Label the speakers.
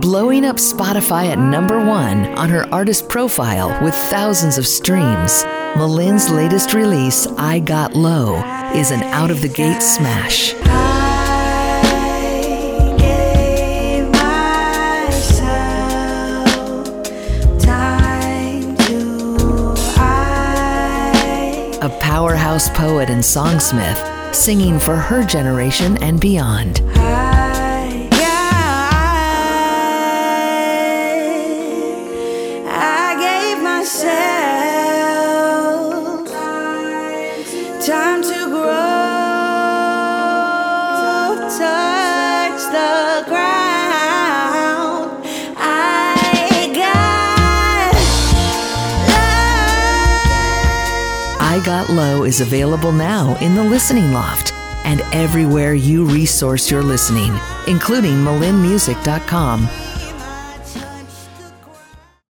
Speaker 1: blowing up Spotify at number one on her artist profile with thousands of streams. M'Lynn's latest release, I Got Low, is an out of the gate smash. A powerhouse poet and songsmith, singing for her generation and beyond.
Speaker 2: I got love.
Speaker 1: I Got Low is available now in the Listening Loft and everywhere you resource your listening, including mlynnmusic.com